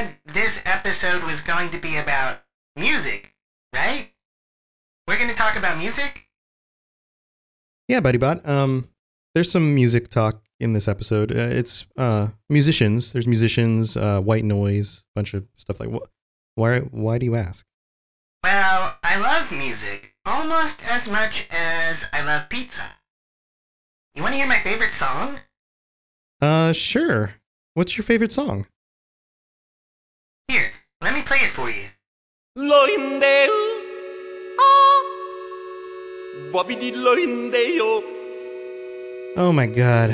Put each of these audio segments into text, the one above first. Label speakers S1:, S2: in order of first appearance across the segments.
S1: Said this episode was going to be about music, right? We're going to talk about music?
S2: Yeah, Buddy Bot. Um, there's some music talk in this episode. Uh, it's uh, musicians. There's musicians, uh, white noise, a bunch of stuff like what. Why? Why do you ask?
S1: Well, I love music almost as much as I love pizza. You want to hear my favorite song?
S2: Uh, sure. What's your favorite song?
S1: Here, let me play it for you.
S3: Loindeo. Ah. Wabidi loindeo.
S2: Oh my god.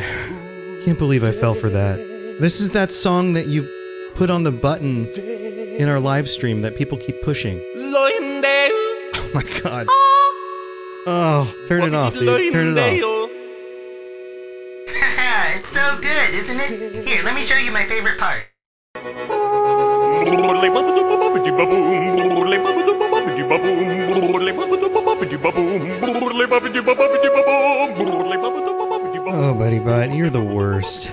S2: Can't believe I fell for that. This is that song that you put on the button in our live stream that people keep pushing. Oh my god. Oh, turn it off, dude. Turn it off.
S1: Haha, it's so good, isn't it? Here, let me show you my favorite part.
S2: Oh, buddy bud, you're the worst.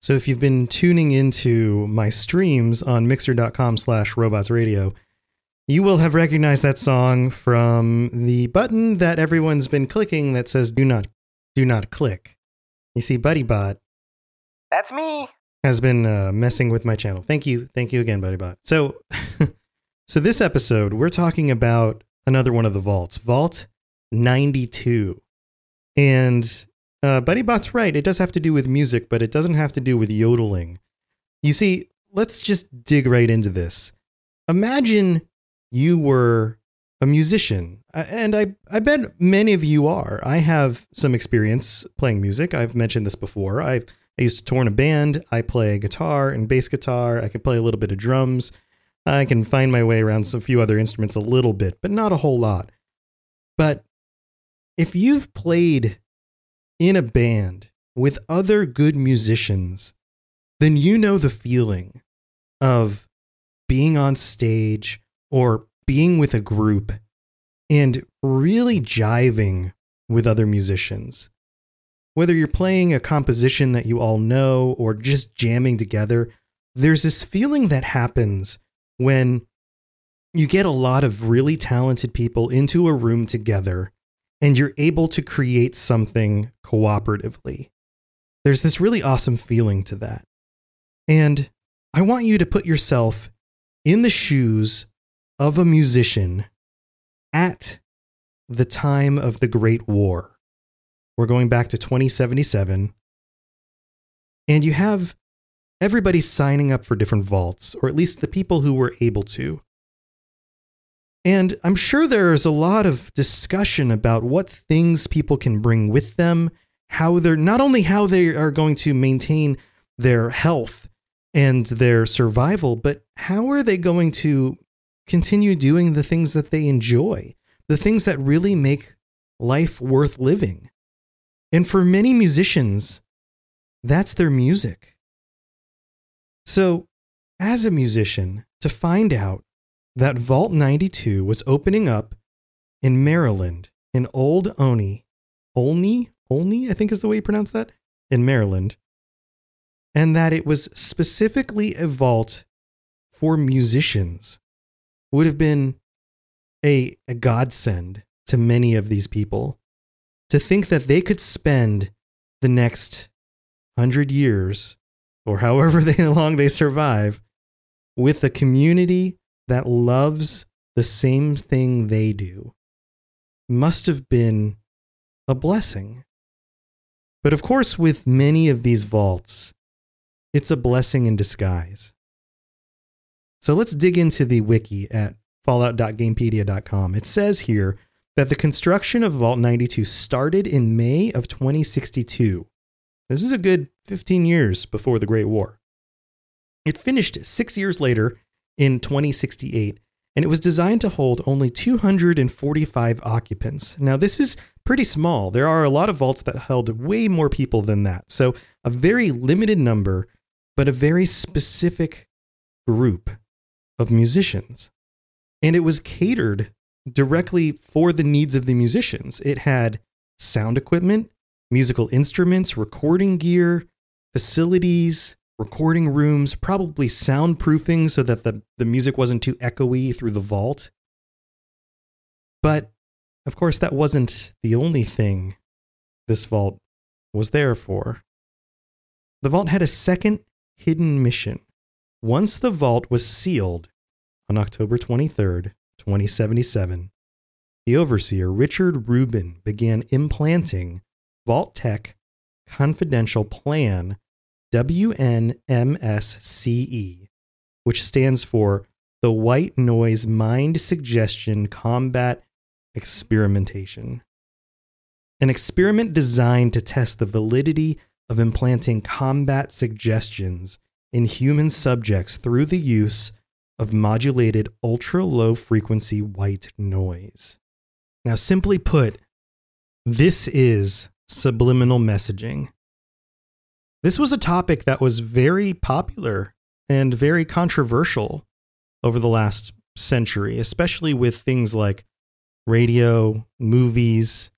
S2: So if you've been tuning into my streams on mixer.com slash robots radio, you will have recognized that song from the button that everyone's been clicking that says do not do not click. You see, BuddyBot
S4: That's me.
S2: has been uh, messing with my channel. Thank you, thank you again, BuddyBot. So, so this episode we're talking about another one of the vaults, Vault ninety two, and uh, BuddyBot's right. It does have to do with music, but it doesn't have to do with yodeling. You see, let's just dig right into this. Imagine you were a musician, and I, I bet many of you are. I have some experience playing music. I've mentioned this before. I've, I used to tour in a band. I play guitar and bass guitar. I can play a little bit of drums. I can find my way around some few other instruments a little bit, but not a whole lot. But if you've played in a band with other good musicians, then you know the feeling of being on stage or being with a group and really jiving with other musicians. Whether you're playing a composition that you all know or just jamming together, there's this feeling that happens when you get a lot of really talented people into a room together and you're able to create something cooperatively. There's this really awesome feeling to that. And I want you to put yourself in the shoes of a musician at the time of the Great War. We're going back to 2077. And you have everybody signing up for different vaults, or at least the people who were able to. And I'm sure there's a lot of discussion about what things people can bring with them, how they're not only how they are going to maintain their health and their survival, but how are they going to continue doing the things that they enjoy, the things that really make life worth living. And for many musicians, that's their music. So, as a musician, to find out that Vault 92 was opening up in Maryland, in Old Oni, Olney, Olney, I think is the way you pronounce that, in Maryland, and that it was specifically a vault for musicians would have been a, a godsend to many of these people to think that they could spend the next hundred years or however they, long they survive with a community that loves the same thing they do must have been a blessing. But of course, with many of these vaults, it's a blessing in disguise. So let's dig into the wiki at fallout.gamepedia.com. It says here that the construction of Vault 92 started in May of 2062. This is a good 15 years before the Great War. It finished six years later in 2068, and it was designed to hold only 245 occupants. Now, this is pretty small. There are a lot of vaults that held way more people than that. So, a very limited number, but a very specific group of musicians. And it was catered directly for the needs of the musicians. It had sound equipment, musical instruments, recording gear, facilities, recording rooms, probably soundproofing so that the, the music wasn't too echoey through the vault. But of course, that wasn't the only thing this vault was there for. The vault had a second hidden mission. Once the vault was sealed on October 23rd, 2077, the overseer, Richard Rubin, began implanting Vault-Tec Confidential Plan WNMSCE, which stands for the White Noise Mind Suggestion Combat Experimentation. An experiment designed to test the validity of implanting combat suggestions in human subjects through the use of modulated ultra low frequency white noise. Now, simply put, this is subliminal messaging. This was a topic that was very popular and very controversial over the last century, especially with things like radio, movies,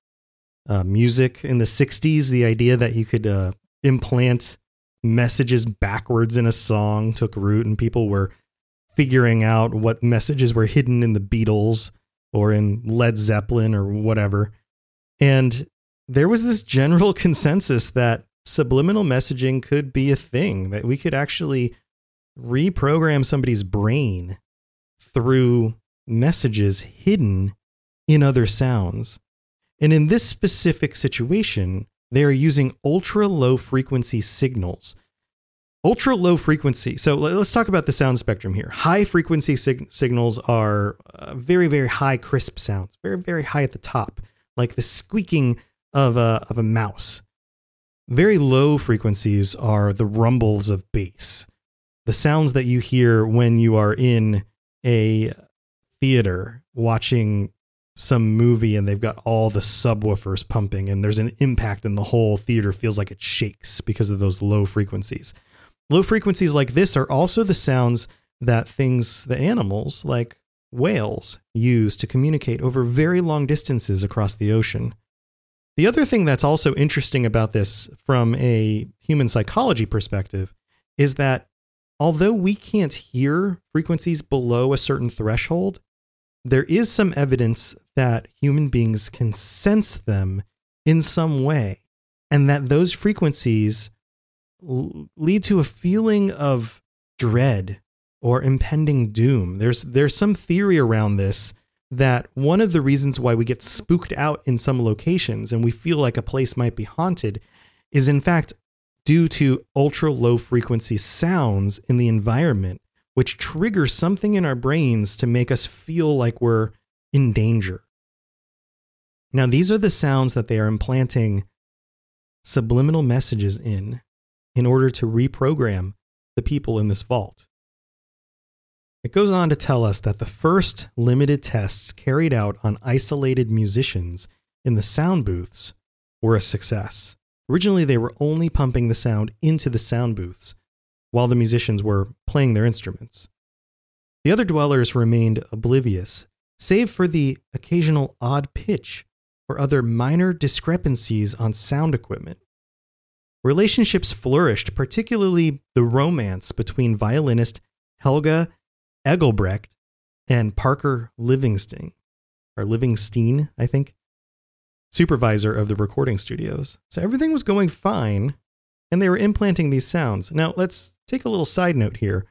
S2: uh, music. In the 60s, the idea that you could uh, implant messages backwards in a song took root, and people were figuring out what messages were hidden in the Beatles or in Led Zeppelin or whatever. And there was this general consensus that subliminal messaging could be a thing, that we could actually reprogram somebody's brain through messages hidden in other sounds. And in this specific situation, they are using ultra low frequency signals. Ultra low frequency. So let's talk about the sound spectrum here. High frequency sig- signals are uh, very, very high, crisp sounds, very, very high at the top, like the squeaking of a, of a mouse. Very low frequencies are the rumbles of bass, the sounds that you hear when you are in a theater watching some movie and they've got all the subwoofers pumping and there's an impact and the whole theater feels like it shakes because of those low frequencies. Low frequencies like this are also the sounds that things, that animals like whales, use to communicate over very long distances across the ocean. The other thing that's also interesting about this from a human psychology perspective is that although we can't hear frequencies below a certain threshold, there is some evidence that human beings can sense them in some way, and that those frequencies lead to a feeling of dread or impending doom. There's there's some theory around this that one of the reasons why we get spooked out in some locations and we feel like a place might be haunted is in fact due to ultra low frequency sounds in the environment which triggers something in our brains to make us feel like we're in danger. Now, these are the sounds that they are implanting subliminal messages in in order to reprogram the people in this vault. It goes on to tell us that the first limited tests carried out on isolated musicians in the sound booths were a success. Originally, they were only pumping the sound into the sound booths while the musicians were playing their instruments. The other dwellers remained oblivious, save for the occasional odd pitch or other minor discrepancies on sound equipment. Relationships flourished, particularly the romance between violinist Helga Egelbrecht and Parker Livingston, or Livingstein, I think, supervisor of the recording studios. So everything was going fine, and they were implanting these sounds. Now, let's take a little side note here.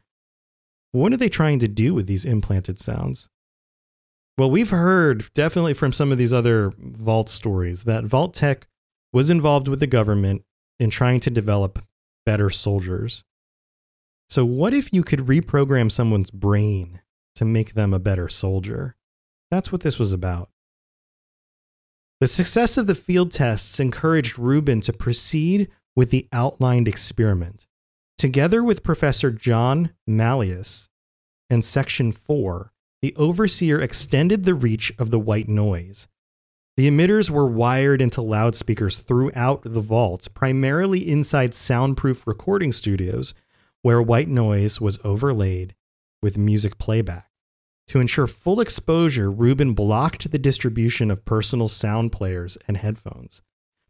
S2: What are they trying to do with these implanted sounds? Well, we've heard definitely from some of these other Vault stories that Vault-Tec was involved with the government in trying to develop better soldiers. So, what if you could reprogram someone's brain to make them a better soldier? That's what this was about. The success of the field tests encouraged Rubin to proceed with the outlined experiment. Together with Professor John Malleus and Section 4, the overseer extended the reach of the white noise. The emitters were wired into loudspeakers throughout the vaults, primarily inside soundproof recording studios, where white noise was overlaid with music playback. To ensure full exposure, Rubin blocked the distribution of personal sound players and headphones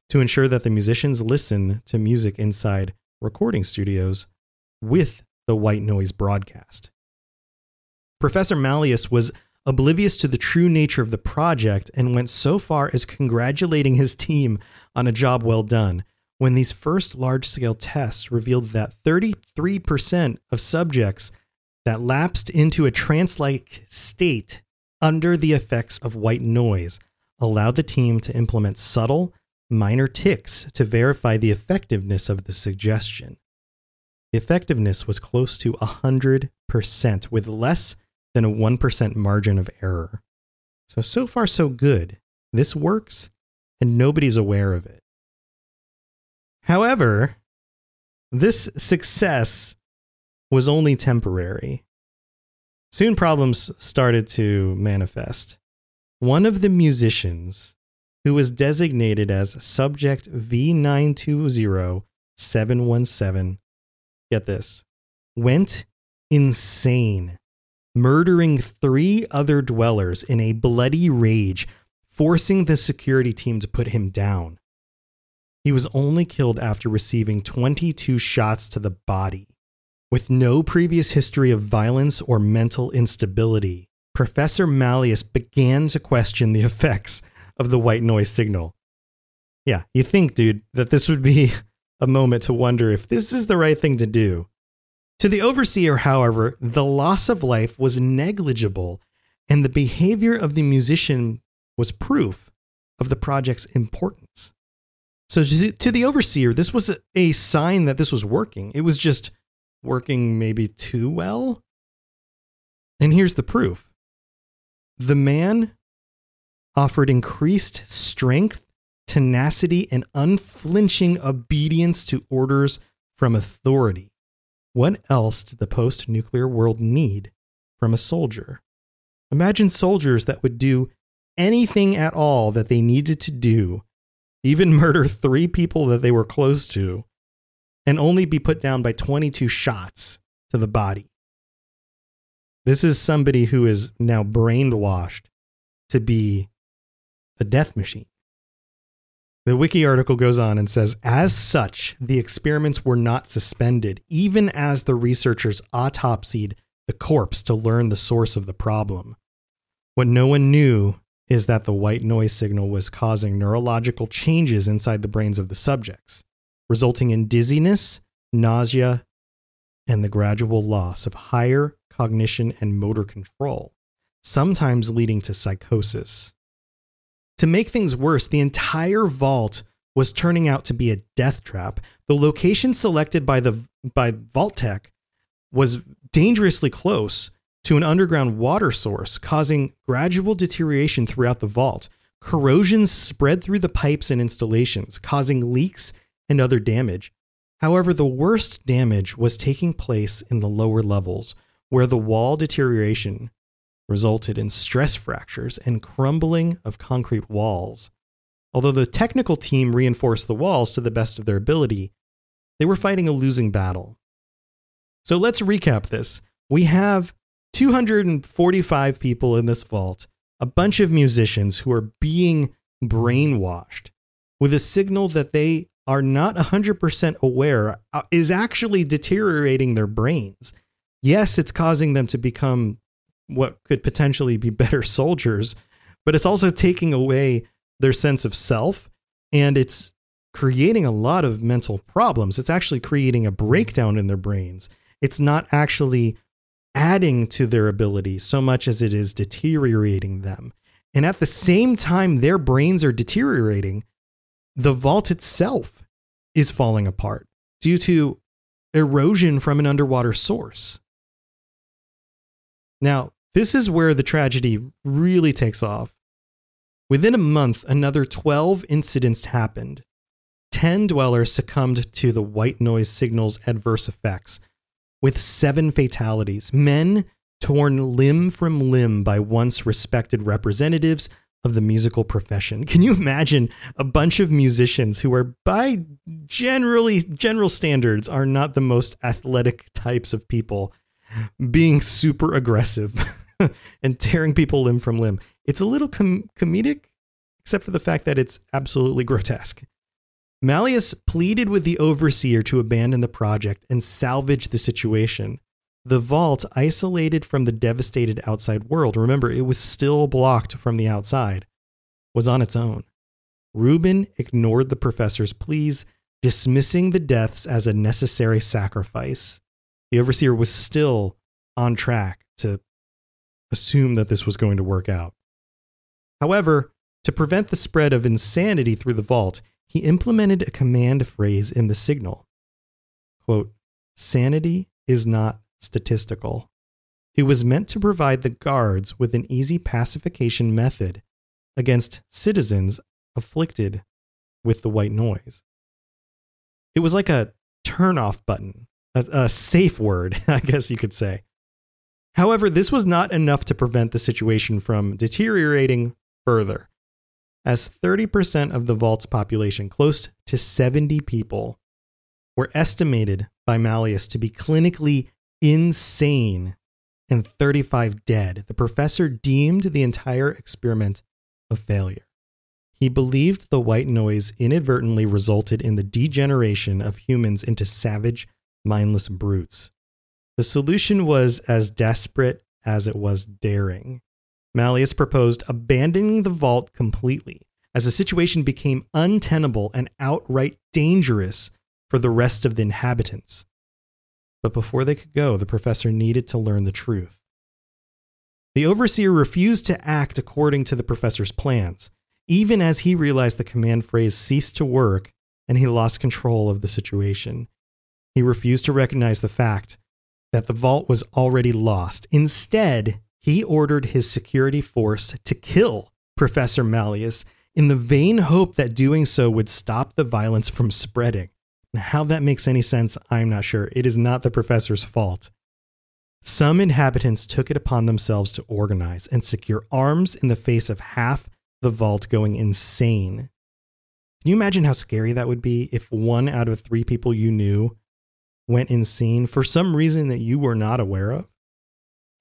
S2: to ensure that the musicians listen to music inside recording studios with the white noise broadcast. Professor Malleus was oblivious to the true nature of the project and went so far as congratulating his team on a job well done when these first large scale tests revealed that 33% of subjects that lapsed into a trance like state under the effects of white noise allowed the team to implement subtle, minor ticks to verify the effectiveness of the suggestion. The effectiveness was close to 100%, with less than a 1% margin of error. So, so far, so good. This works, and nobody's aware of it. However, this success was only temporary. Soon problems started to manifest. One of the musicians, who was designated as Subject V920717, get this, went insane, murdering three other dwellers in a bloody rage, forcing the security team to put him down. He was only killed after receiving 22 shots to the body. With no previous history of violence or mental instability, Professor Malleus began to question the effects of the white noise signal. Yeah, you think, dude, that this would be a moment to wonder if this is the right thing to do. To the overseer, however, the loss of life was negligible, and the behavior of the musician was proof of the project's importance. So, to the overseer, this was a sign that this was working. It was just working maybe too well. And here's the proof the man offered increased strength, tenacity, and unflinching obedience to orders from authority. What else did the post nuclear world need from a soldier? Imagine soldiers that would do anything at all that they needed to do even murder three people that they were close to, and only be put down by 22 shots to the body. This is somebody who is now brainwashed to be a death machine. The wiki article goes on and says, as such, the experiments were not suspended, even as the researchers autopsied the corpse to learn the source of the problem. What no one knew is that the white noise signal was causing neurological changes inside the brains of the subjects, resulting in dizziness, nausea, and the gradual loss of higher cognition and motor control, sometimes leading to psychosis. To make things worse, the entire vault was turning out to be a death trap. The location selected by the by Vault-Tec was dangerously close to an underground water source, causing gradual deterioration throughout the vault. Corrosion spread through the pipes and installations, causing leaks and other damage. However, the worst damage was taking place in the lower levels, where the wall deterioration resulted in stress fractures and crumbling of concrete walls. Although the technical team reinforced the walls to the best of their ability, they were fighting a losing battle. So let's recap this. We have 245 people in this vault, a bunch of musicians who are being brainwashed with a signal that they are not 100% aware uh, is actually deteriorating their brains. Yes, it's causing them to become what could potentially be better soldiers, but it's also taking away their sense of self and it's creating a lot of mental problems. It's actually creating a breakdown in their brains. It's not actually adding to their ability so much as it is deteriorating them. And at the same time, their brains are deteriorating, the vault itself is falling apart due to erosion from an underwater source. Now, this is where the tragedy really takes off. Within a month, another 12 incidents happened. 10 dwellers succumbed to the white noise signal's adverse effects, with seven fatalities. Men torn limb from limb by once respected representatives of the musical profession. Can you imagine a bunch of musicians who are by generally general standards are not the most athletic types of people being super aggressive and tearing people limb from limb. It's a little com- comedic except for the fact that it's absolutely grotesque. Malleus pleaded with the overseer to abandon the project and salvage the situation. The vault, isolated from the devastated outside world, remember, it was still blocked from the outside, was on its own. Reuben ignored the professor's pleas, dismissing the deaths as a necessary sacrifice. The overseer was still on track to assume that this was going to work out. However, to prevent the spread of insanity through the vault, he implemented a command phrase in the signal. Quote, sanity is not statistical. It was meant to provide the guards with an easy pacification method against citizens afflicted with the white noise. It was like a turn-off button, a, a safe word, I guess you could say. However, this was not enough to prevent the situation from deteriorating further, as 30% of the vault's population, close to 70 people, were estimated by Malleus to be clinically insane and 35 dead. The professor deemed the entire experiment a failure. He believed the white noise inadvertently resulted in the degeneration of humans into savage, mindless brutes. The solution was as desperate as it was daring. Malleus proposed abandoning the vault completely, as the situation became untenable and outright dangerous for the rest of the inhabitants. But before they could go, the professor needed to learn the truth. The overseer refused to act according to the professor's plans, even as he realized the command phrase ceased to work and he lost control of the situation. He refused to recognize the fact that the vault was already lost. Instead, he ordered his security force to kill Professor Malleus in the vain hope that doing so would stop the violence from spreading. How that makes any sense, I'm not sure. It is not the professor's fault. Some inhabitants took it upon themselves to organize and secure arms in the face of half the vault going insane. Can you imagine how scary that would be if one out of three people you knew went insane for some reason that you were not aware of?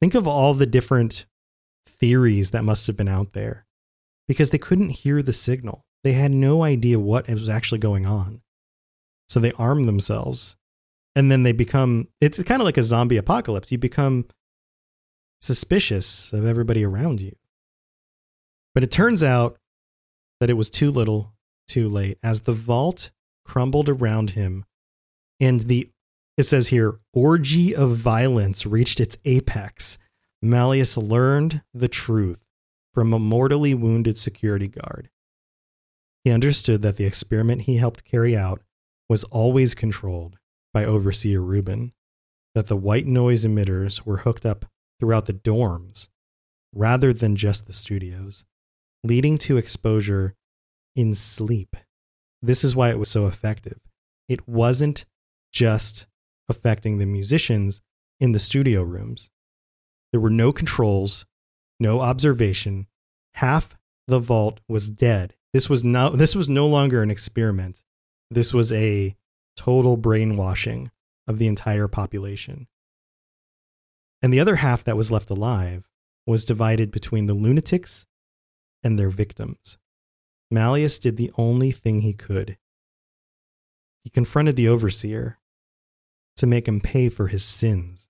S2: Think of all the different theories that must have been out there because they couldn't hear the signal. They had no idea what was actually going on. So they armed themselves and then they become it's kind of like a zombie apocalypse you become suspicious of everybody around you but it turns out that it was too little too late as the vault crumbled around him and the it says here orgy of violence reached its apex malleus learned the truth from a mortally wounded security guard he understood that the experiment he helped carry out was always controlled by Overseer Reuben that the white noise emitters were hooked up throughout the dorms rather than just the studios, leading to exposure in sleep. This is why it was so effective. It wasn't just affecting the musicians in the studio rooms. There were no controls, no observation. Half the vault was dead. This was no this was no longer an experiment. This was a total brainwashing of the entire population. And the other half that was left alive was divided between the lunatics and their victims. Malleus did the only thing he could. He confronted the overseer to make him pay for his sins.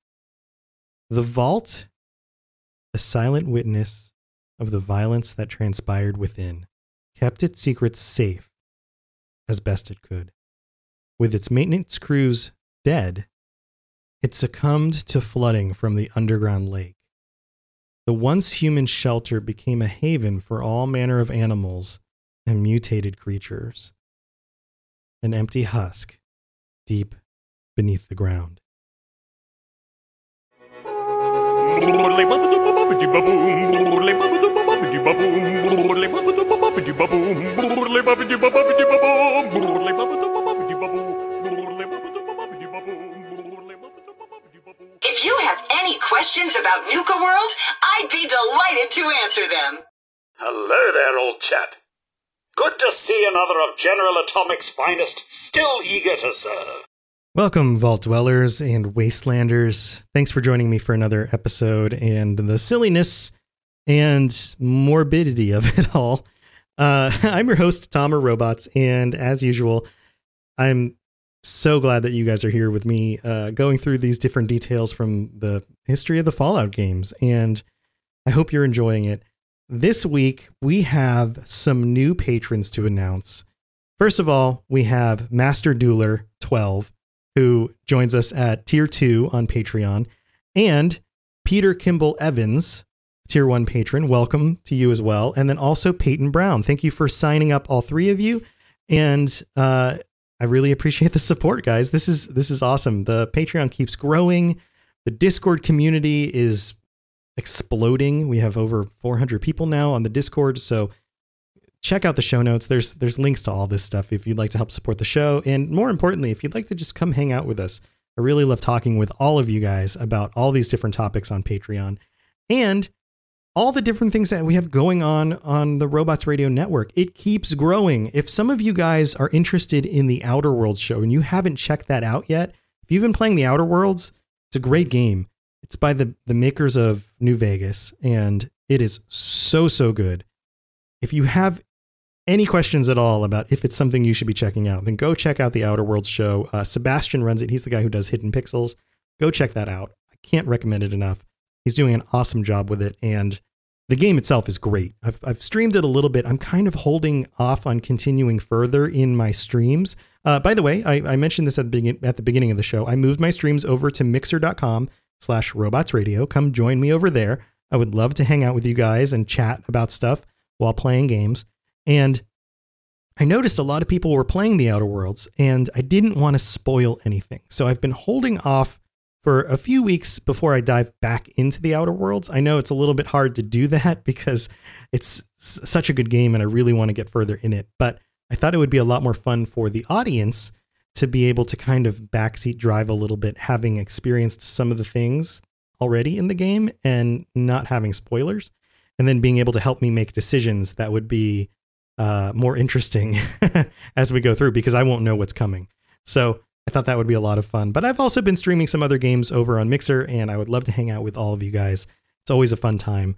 S2: The vault, a silent witness of the violence that transpired within, kept its secrets safe as best it could. With its maintenance crews dead, it succumbed to flooding from the underground lake. The once human shelter became a haven for all manner of animals and mutated creatures. An empty husk, deep beneath the ground.
S5: If you have any questions about Nuka World, I'd be delighted to answer them.
S6: Hello there, old chap. Good to see another of General Atomic's finest still eager to serve.
S2: Welcome, Vault Dwellers and Wastelanders. Thanks for joining me for another episode and the silliness and morbidity of it all. Uh, I'm your host, Tom or Robots, and as usual, I'm so glad that you guys are here with me, uh, going through these different details from the history of the Fallout games, and I hope you're enjoying it. This week, we have some new patrons to announce. First of all, we have Master Dueler 12, who joins us at tier 2 on Patreon, and Peter Kimball Evans, tier 1 patron. Welcome to you as well. And then also Peyton Brown. Thank you for signing up, all three of you. And uh, I really appreciate the support, guys. This is this is awesome. The Patreon keeps growing. The Discord community is exploding. We have over 400 people now on the Discord, so check out the show notes. There's there's links to all this stuff if you'd like to help support the show and more importantly, if you'd like to just come hang out with us. I really love talking with all of you guys about all these different topics on Patreon and all the different things that we have going on on the Robots Radio Network. It keeps growing. If some of you guys are interested in the Outer Worlds show and you haven't checked that out yet, if you've been playing the Outer Worlds, it's a great game. It's by the the makers of New Vegas and it is so so good. If you have any questions at all about if it's something you should be checking out, then go check out the Outer Worlds show. Uh, Sebastian runs it. He's the guy who does Hidden Pixels. Go check that out. I can't recommend it enough. He's doing an awesome job with it, and the game itself is great. I've, I've streamed it a little bit. I'm kind of holding off on continuing further in my streams. Uh, by the way, I, I mentioned this at the, begin- at the beginning of the show. I moved my streams over to mixer.com slash robots radio. Come join me over there. I would love to hang out with you guys and chat about stuff while playing games. And I noticed a lot of people were playing the Outer Worlds, and I didn't want to spoil anything. So I've been holding off for a few weeks before I dive back into the Outer Worlds. I know it's a little bit hard to do that because it's such a good game and I really want to get further in it. But I thought it would be a lot more fun for the audience to be able to kind of backseat drive a little bit, having experienced some of the things already in the game and not having spoilers, and then being able to help me make decisions that would be uh, more interesting as we go through because I won't know what's coming. So I thought that would be a lot of fun. But I've also been streaming some other games over on Mixer, and I would love to hang out with all of you guys. It's always a fun time.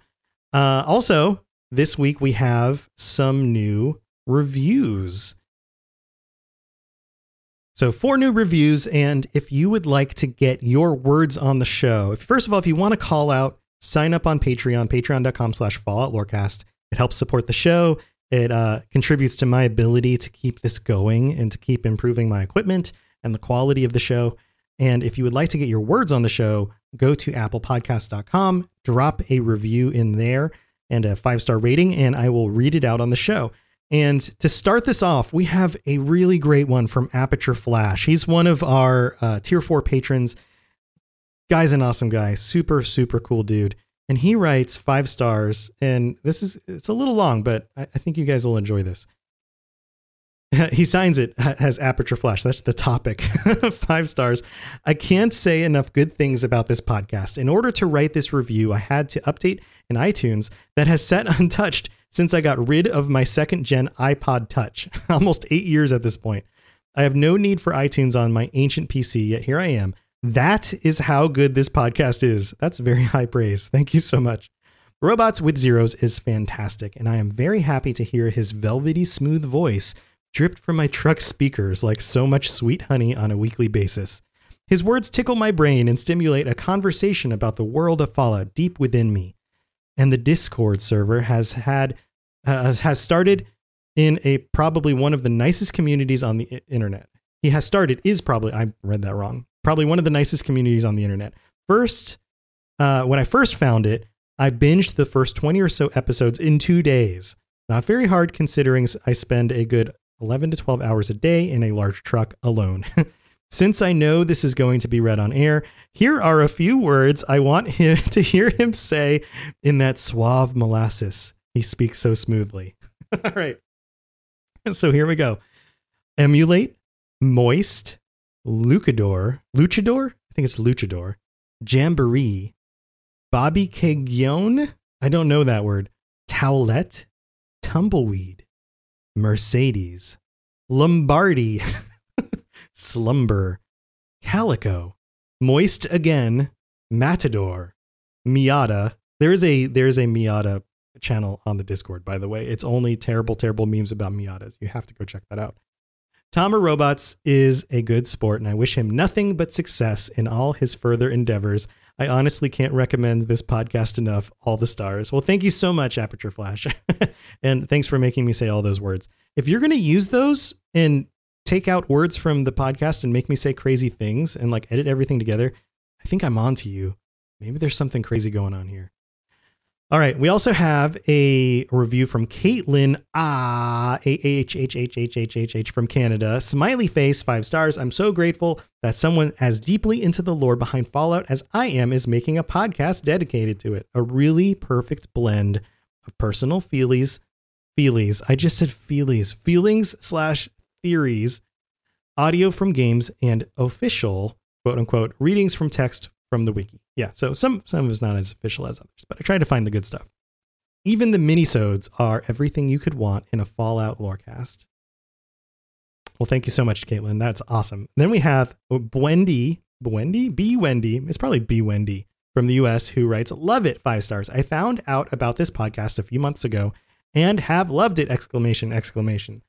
S2: Uh, also, this week we have some new reviews. So, four new reviews. And if you would like to get your words on the show, if, first of all, if you want to call out, sign up on Patreon, patreon.com slash Fallout Lorecast. It helps support the show. It uh, contributes to my ability to keep this going and to keep improving my equipment and the quality of the show. And if you would like to get your words on the show, go to applepodcast.com, drop a review in there and a five star rating, and I will read it out on the show. And to start this off, we have a really great one from Aperture Flash. He's one of our uh, tier four patrons. Guy's an awesome guy, super, super cool dude. And he writes five stars. And this is, it's a little long, but I, I think you guys will enjoy this. he signs it as Aperture Flash. That's the topic. Five stars. I can't say enough good things about this podcast. In order to write this review, I had to update an iTunes that has sat untouched since I got rid of my second gen iPod Touch, almost eight years at this point. I have no need for iTunes on my ancient PC, yet here I am. That is how good this podcast is. That's very high praise. Thank you so much. Robots with Zeros is fantastic, and I am very happy to hear his velvety smooth voice dripped from my truck speakers like so much sweet honey on a weekly basis. His words tickle my brain and stimulate a conversation about the world of Fallout deep within me. And the Discord server has had uh, has started in a probably one of the nicest communities on the internet. He has started is probably I read that wrong. Probably one of the nicest communities on the internet. First, uh, when I first found it, I binged the first 20 or so episodes in two days. Not very hard considering I spend a good 11 to 12 hours a day in a large truck alone. Since I know this is going to be read on air, here are a few words I want him to hear him say in that suave molasses. He speaks so smoothly. All right. So here we go. Emulate, moist, luchador, luchador? I think it's luchador, jamboree, Bobby Cagione? I don't know that word. Towelette, tumbleweed, Mercedes, Lombardi, slumber, calico, moist again, matador, Miata. There is a there is a Miata channel on the Discord, by the way. It's only terrible, terrible memes about Miatas. You have to go check that out. Tama Robots is a good sport, and I wish him nothing but success in all his further endeavors. I honestly can't recommend this podcast enough. All the stars. Well, thank you so much, Aperture Flash. and thanks for making me say all those words. If you're going to use those and take out words from the podcast and make me say crazy things and like edit everything together, I think I'm on to you. Maybe there's something crazy going on here. All right. We also have a review from Caitlin Ah A H H H H H H H from Canada. Smiley face, five stars. I'm so grateful that someone as deeply into the lore behind Fallout as I am is making a podcast dedicated to it. A really perfect blend of personal feelies, feelies. I just said feelies, feelings slash theories, audio from games, and official quote unquote readings from text from the wiki. Yeah, so some some it's not as official as others, but I tried to find the good stuff. Even the minisodes are everything you could want in a Fallout lorecast. Well, thank you so much, Caitlin. That's awesome. Then we have Wendy, Wendy, B Wendy. It's probably B Wendy from the US who writes, "Love it, five stars. I found out about this podcast a few months ago and have loved it!" Exclamation! Exclamation!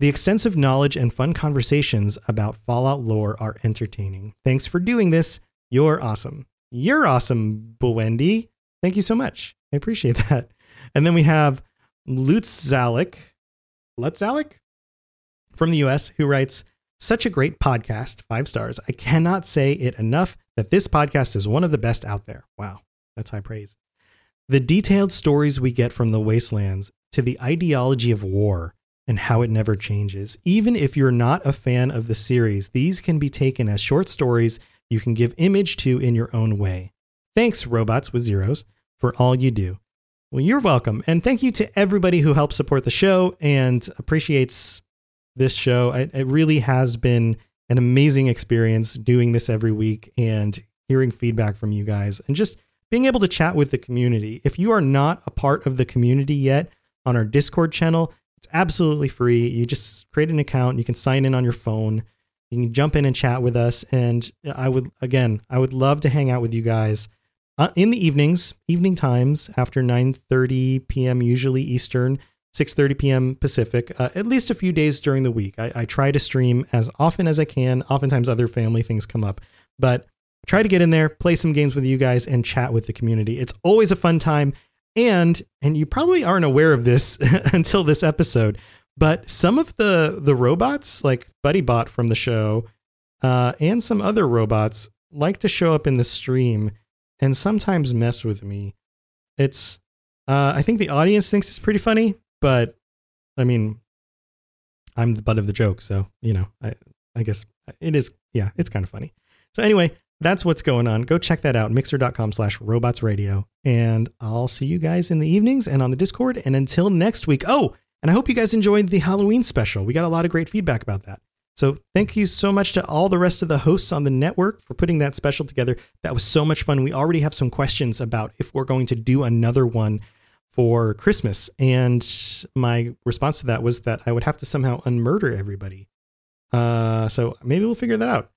S2: The extensive knowledge and fun conversations about Fallout lore are entertaining. Thanks for doing this. You're awesome. You're awesome, Wendy. Thank you so much. I appreciate that. And then we have Lutz Zalik, Lutz Zalik from the US, who writes, such a great podcast, five stars. I cannot say it enough that this podcast is one of the best out there. Wow, that's high praise. The detailed stories we get from the wastelands to the ideology of war and how it never changes. Even if you're not a fan of the series, these can be taken as short stories you can give image to in your own way. Thanks, robots with zeros, for all you do. Well, you're welcome. And thank you to everybody who helps support the show and appreciates this show. It, it really has been an amazing experience doing this every week and hearing feedback from you guys and just being able to chat with the community. If you are not a part of the community yet on our Discord channel, it's absolutely free. You just create an account, you can sign in on your phone. You can jump in and chat with us. And I would, again, I would love to hang out with you guys uh, in the evenings, evening times after 9.30 p.m. usually Eastern, 6.30 p.m. Pacific, uh, at least a few days during the week. I, I try to stream as often as I can. Oftentimes other family things come up, but try to get in there, play some games with you guys and chat with the community. It's always a fun time. And, and you probably aren't aware of this until this episode, but some of the the robots, like BuddyBot from the show, uh, and some other robots, like to show up in the stream and sometimes mess with me. It's uh, I think the audience thinks it's pretty funny, but I mean, I'm the butt of the joke, so you know, I I guess it is. Yeah, it's kind of funny. So anyway, that's what's going on. Go check that out, mixer.com slash robots radio. And I'll see you guys in the evenings and on the Discord. And until next week. Oh, and I hope you guys enjoyed the Halloween special. We got a lot of great feedback about that. So thank you so much to all the rest of the hosts on the network for putting that special together. That was so much fun. We already have some questions about if we're going to do another one for Christmas. And my response to that was that I would have to somehow unmurder everybody. Uh, so maybe we'll figure that out.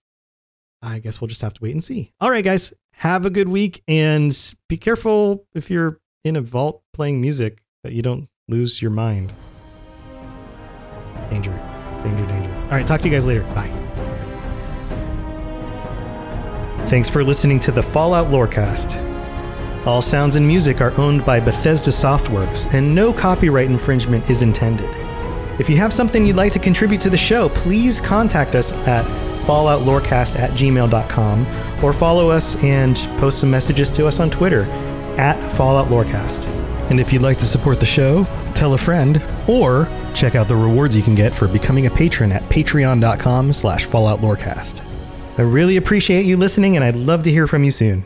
S2: I guess we'll just have to wait and see. All right, guys, have a good week and be careful if you're in a vault playing music that you don't lose your mind. Danger, danger, danger. All right, talk to you guys later. Bye. Thanks for listening to the Fallout Lorecast. All sounds and music are owned by Bethesda Softworks, and no copyright infringement is intended. If you have something you'd like to contribute to the show, please contact us at falloutlorecast at gmail.com or follow us and post some messages to us on Twitter at Fallout Lorecast. And if you'd like to support the show, tell a friend, or check out the rewards you can get for becoming a patron at patreon.com slash falloutlorecast. I really appreciate you listening, and I'd love to hear from you soon.